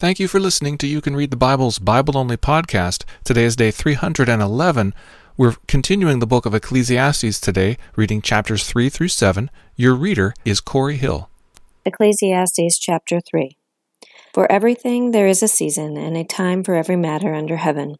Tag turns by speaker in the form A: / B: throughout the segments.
A: Thank you for listening to You Can Read the Bible's Bible Only podcast. Today is day 311. We're continuing the book of Ecclesiastes today, reading chapters 3 through 7. Your reader is Corey Hill.
B: Ecclesiastes chapter 3 For everything there is a season, and a time for every matter under heaven,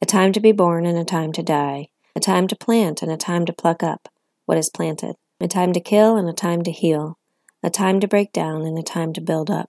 B: a time to be born and a time to die, a time to plant and a time to pluck up what is planted, a time to kill and a time to heal, a time to break down and a time to build up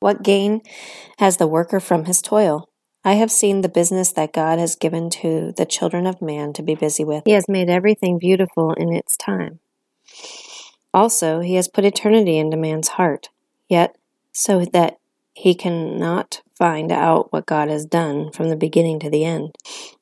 B: What gain has the worker from his toil? I have seen the business that God has given to the children of man to be busy with. He has made everything beautiful in its time. Also, He has put eternity into man's heart, yet so that he cannot find out what God has done from the beginning to the end.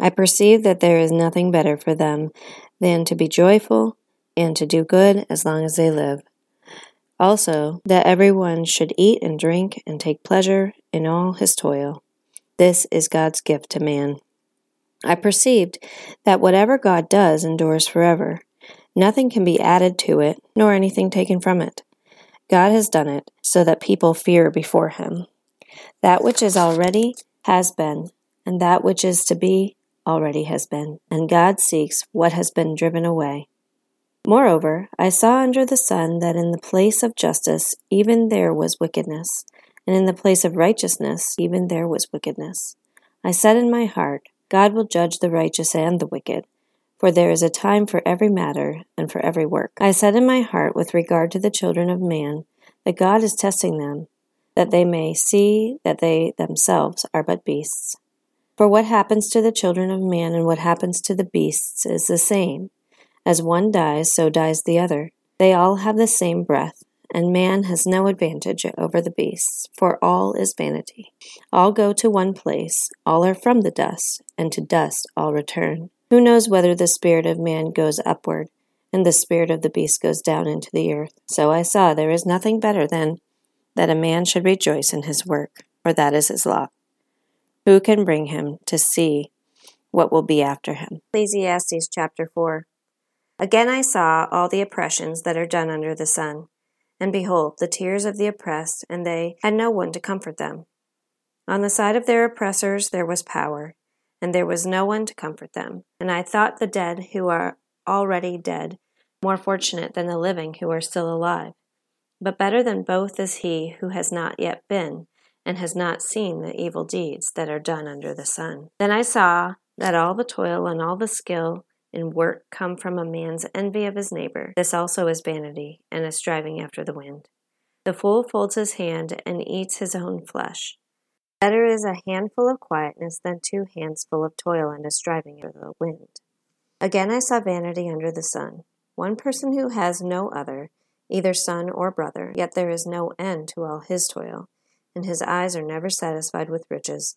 B: I perceive that there is nothing better for them than to be joyful and to do good as long as they live. Also, that everyone should eat and drink and take pleasure in all his toil. This is God's gift to man. I perceived that whatever God does endures forever. Nothing can be added to it, nor anything taken from it. God has done it so that people fear before him. That which is already has been, and that which is to be already has been, and God seeks what has been driven away. Moreover, I saw under the sun that in the place of justice even there was wickedness, and in the place of righteousness even there was wickedness. I said in my heart, God will judge the righteous and the wicked, for there is a time for every matter and for every work. I said in my heart with regard to the children of man, that God is testing them, that they may see that they themselves are but beasts. For what happens to the children of man and what happens to the beasts is the same as one dies, so dies the other. They all have the same breath, and man has no advantage over the beasts, for all is vanity. All go to one place, all are from the dust, and to dust all return. Who knows whether the spirit of man goes upward, and the spirit of the beast goes down into the earth? So I saw there is nothing better than that a man should rejoice in his work, for that is his lot. Who can bring him to see what will be after him? Ecclesiastes chapter 4. Again I saw all the oppressions that are done under the sun. And behold, the tears of the oppressed, and they had no one to comfort them. On the side of their oppressors there was power, and there was no one to comfort them. And I thought the dead who are already dead more fortunate than the living who are still alive. But better than both is he who has not yet been, and has not seen the evil deeds that are done under the sun. Then I saw that all the toil and all the skill and work come from a man's envy of his neighbor. This also is vanity, and a striving after the wind. The fool folds his hand and eats his own flesh. Better is a handful of quietness than two hands full of toil and a striving after the wind. Again I saw vanity under the sun. One person who has no other, either son or brother, yet there is no end to all his toil, and his eyes are never satisfied with riches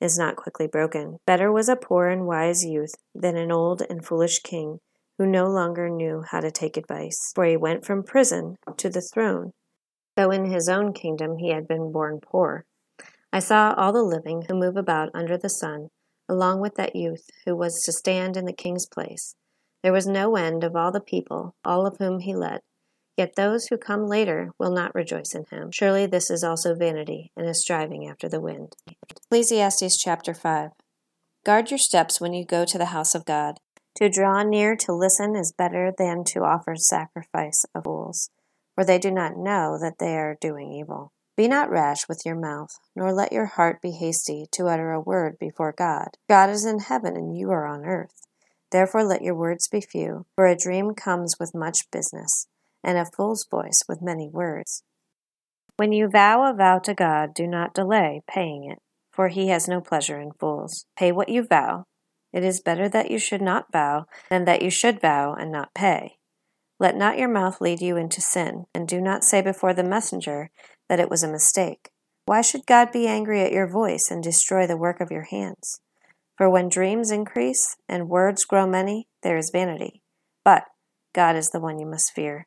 B: is not quickly broken. Better was a poor and wise youth than an old and foolish king who no longer knew how to take advice, for he went from prison to the throne, though in his own kingdom he had been born poor. I saw all the living who move about under the sun, along with that youth who was to stand in the king's place. There was no end of all the people, all of whom he led. Yet those who come later will not rejoice in him. Surely this is also vanity and a striving after the wind. Ecclesiastes chapter 5 Guard your steps when you go to the house of God. To draw near to listen is better than to offer sacrifice of fools, for they do not know that they are doing evil. Be not rash with your mouth, nor let your heart be hasty to utter a word before God. God is in heaven, and you are on earth. Therefore let your words be few, for a dream comes with much business, and a fool's voice with many words. When you vow a vow to God, do not delay paying it, for he has no pleasure in fools. Pay what you vow. It is better that you should not vow than that you should vow and not pay. Let not your mouth lead you into sin, and do not say before the messenger that it was a mistake. Why should God be angry at your voice and destroy the work of your hands? For when dreams increase and words grow many, there is vanity. But God is the one you must fear.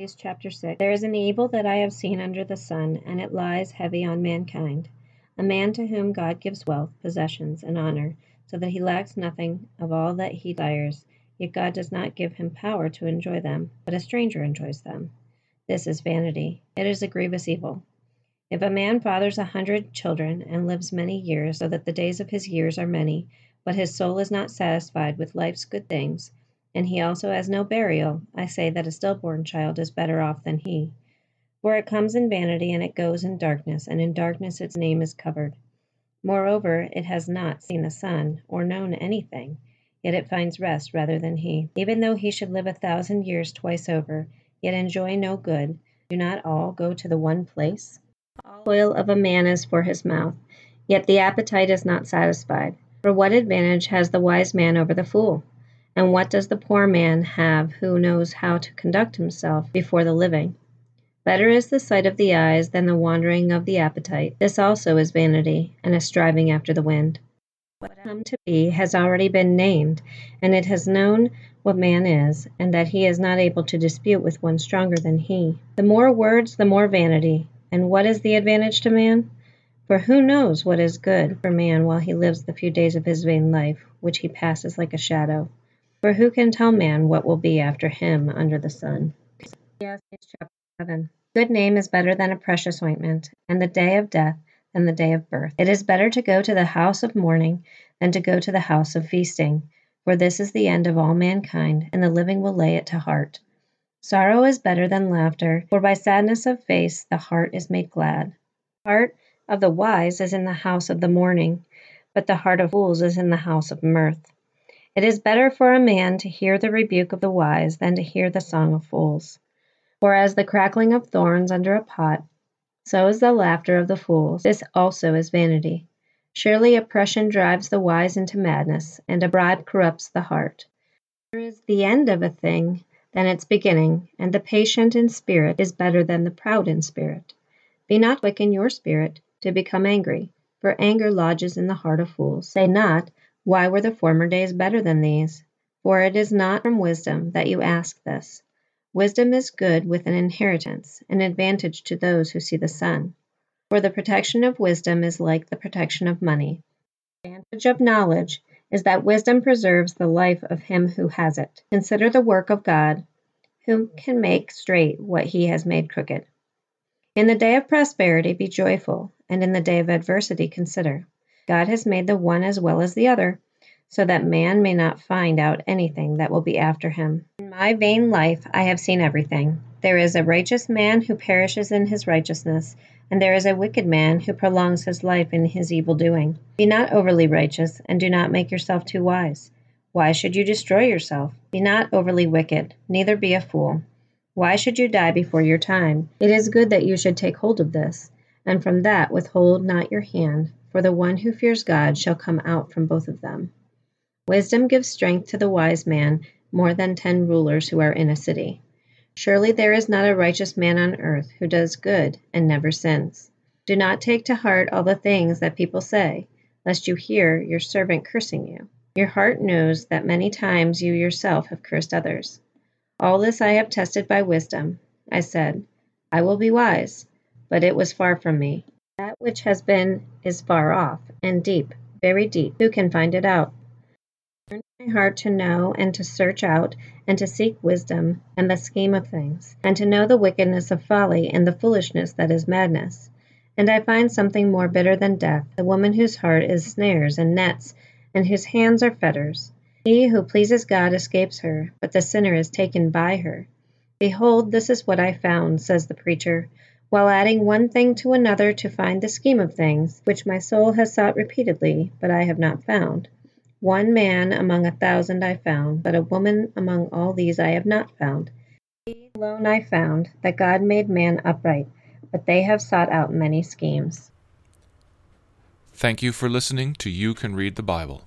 C: Ecclesiastes chapter 6 There is an evil that I have seen under the sun, and it lies heavy on mankind. A man to whom God gives wealth, possessions, and honor, so that he lacks nothing of all that he desires, yet God does not give him power to enjoy them, but a stranger enjoys them. This is vanity. It is a grievous evil. If a man fathers a hundred children, and lives many years, so that the days of his years are many, but his soul is not satisfied with life's good things, and he also has no burial, I say that a stillborn child is better off than he. For it comes in vanity, and it goes in darkness, and in darkness its name is covered. Moreover, it has not seen the sun, or known anything, yet it finds rest rather than he. Even though he should live a thousand years twice over, yet enjoy no good, do not all go to the one place? All oil of a man is for his mouth, yet the appetite is not satisfied. For what advantage has the wise man over the fool? And what does the poor man have who knows how to conduct himself before the living? Better is the sight of the eyes than the wandering of the appetite. This also is vanity, and a striving after the wind. What come to be has already been named, and it has known what man is, and that he is not able to dispute with one stronger than he. The more words, the more vanity. And what is the advantage to man? For who knows what is good for man while he lives the few days of his vain life, which he passes like a shadow? For who can tell man what will be after him under the sun? Ecclesiastes chapter 7. Good name is better than a precious ointment, and the day of death than the day of birth. It is better to go to the house of mourning than to go to the house of feasting, for this is the end of all mankind, and the living will lay it to heart. Sorrow is better than laughter, for by sadness of face the heart is made glad. The Heart of the wise is in the house of the mourning, but the heart of fools is in the house of mirth. It is better for a man to hear the rebuke of the wise than to hear the song of fools. For as the crackling of thorns under a pot, so is the laughter of the fools. This also is vanity. Surely oppression drives the wise into madness, and a bribe corrupts the heart. There is the end of a thing than its beginning, and the patient in spirit is better than the proud in spirit. Be not quick in your spirit to become angry, for anger lodges in the heart of fools. Say not, Why were the former days better than these?
B: For it is not from wisdom that you ask this. Wisdom is good with an inheritance, an advantage to those who see the sun. For the protection of wisdom is like the protection of money. The advantage of knowledge is that wisdom preserves the life of him who has it. Consider the work of God, who can make straight what he has made crooked. In the day of prosperity be joyful, and in the day of adversity consider. God has made the one as well as the other, so that man may not find out anything that will be after him. In my vain life I have seen everything. There is a righteous man who perishes in his righteousness, and there is a wicked man who prolongs his life in his evil doing. Be not overly righteous, and do not make yourself too wise. Why should you destroy yourself? Be not overly wicked, neither be a fool. Why should you die before your time? It is good that you should take hold of this, and from that withhold not your hand, for the one who fears God shall come out from both of them. Wisdom gives strength to the wise man more than ten rulers who are in a city. Surely there is not a righteous man on earth who does good and never sins. Do not take to heart all the things that people say, lest you hear your servant cursing you. Your heart knows that many times you yourself have cursed others. All this I have tested by wisdom. I said, I will be wise, but it was far from me. That which has been is far off, and deep, very deep. Who can find it out? Turn my heart to know and to search out and to seek wisdom and the scheme of things, and to know the wickedness of folly and the foolishness that is madness. And I find something more bitter than death, the woman whose heart is snares and nets, and whose hands are fetters. He who pleases God escapes her, but the sinner is taken by her. Behold, this is what I found, says the preacher, while adding one thing to another to find the scheme of things, which my soul has sought repeatedly, but I have not found. One man among a thousand I found, but a woman among all these I have not found. He alone I found, that God made man upright, but they have sought out many schemes.
A: Thank you for listening to You Can Read the Bible.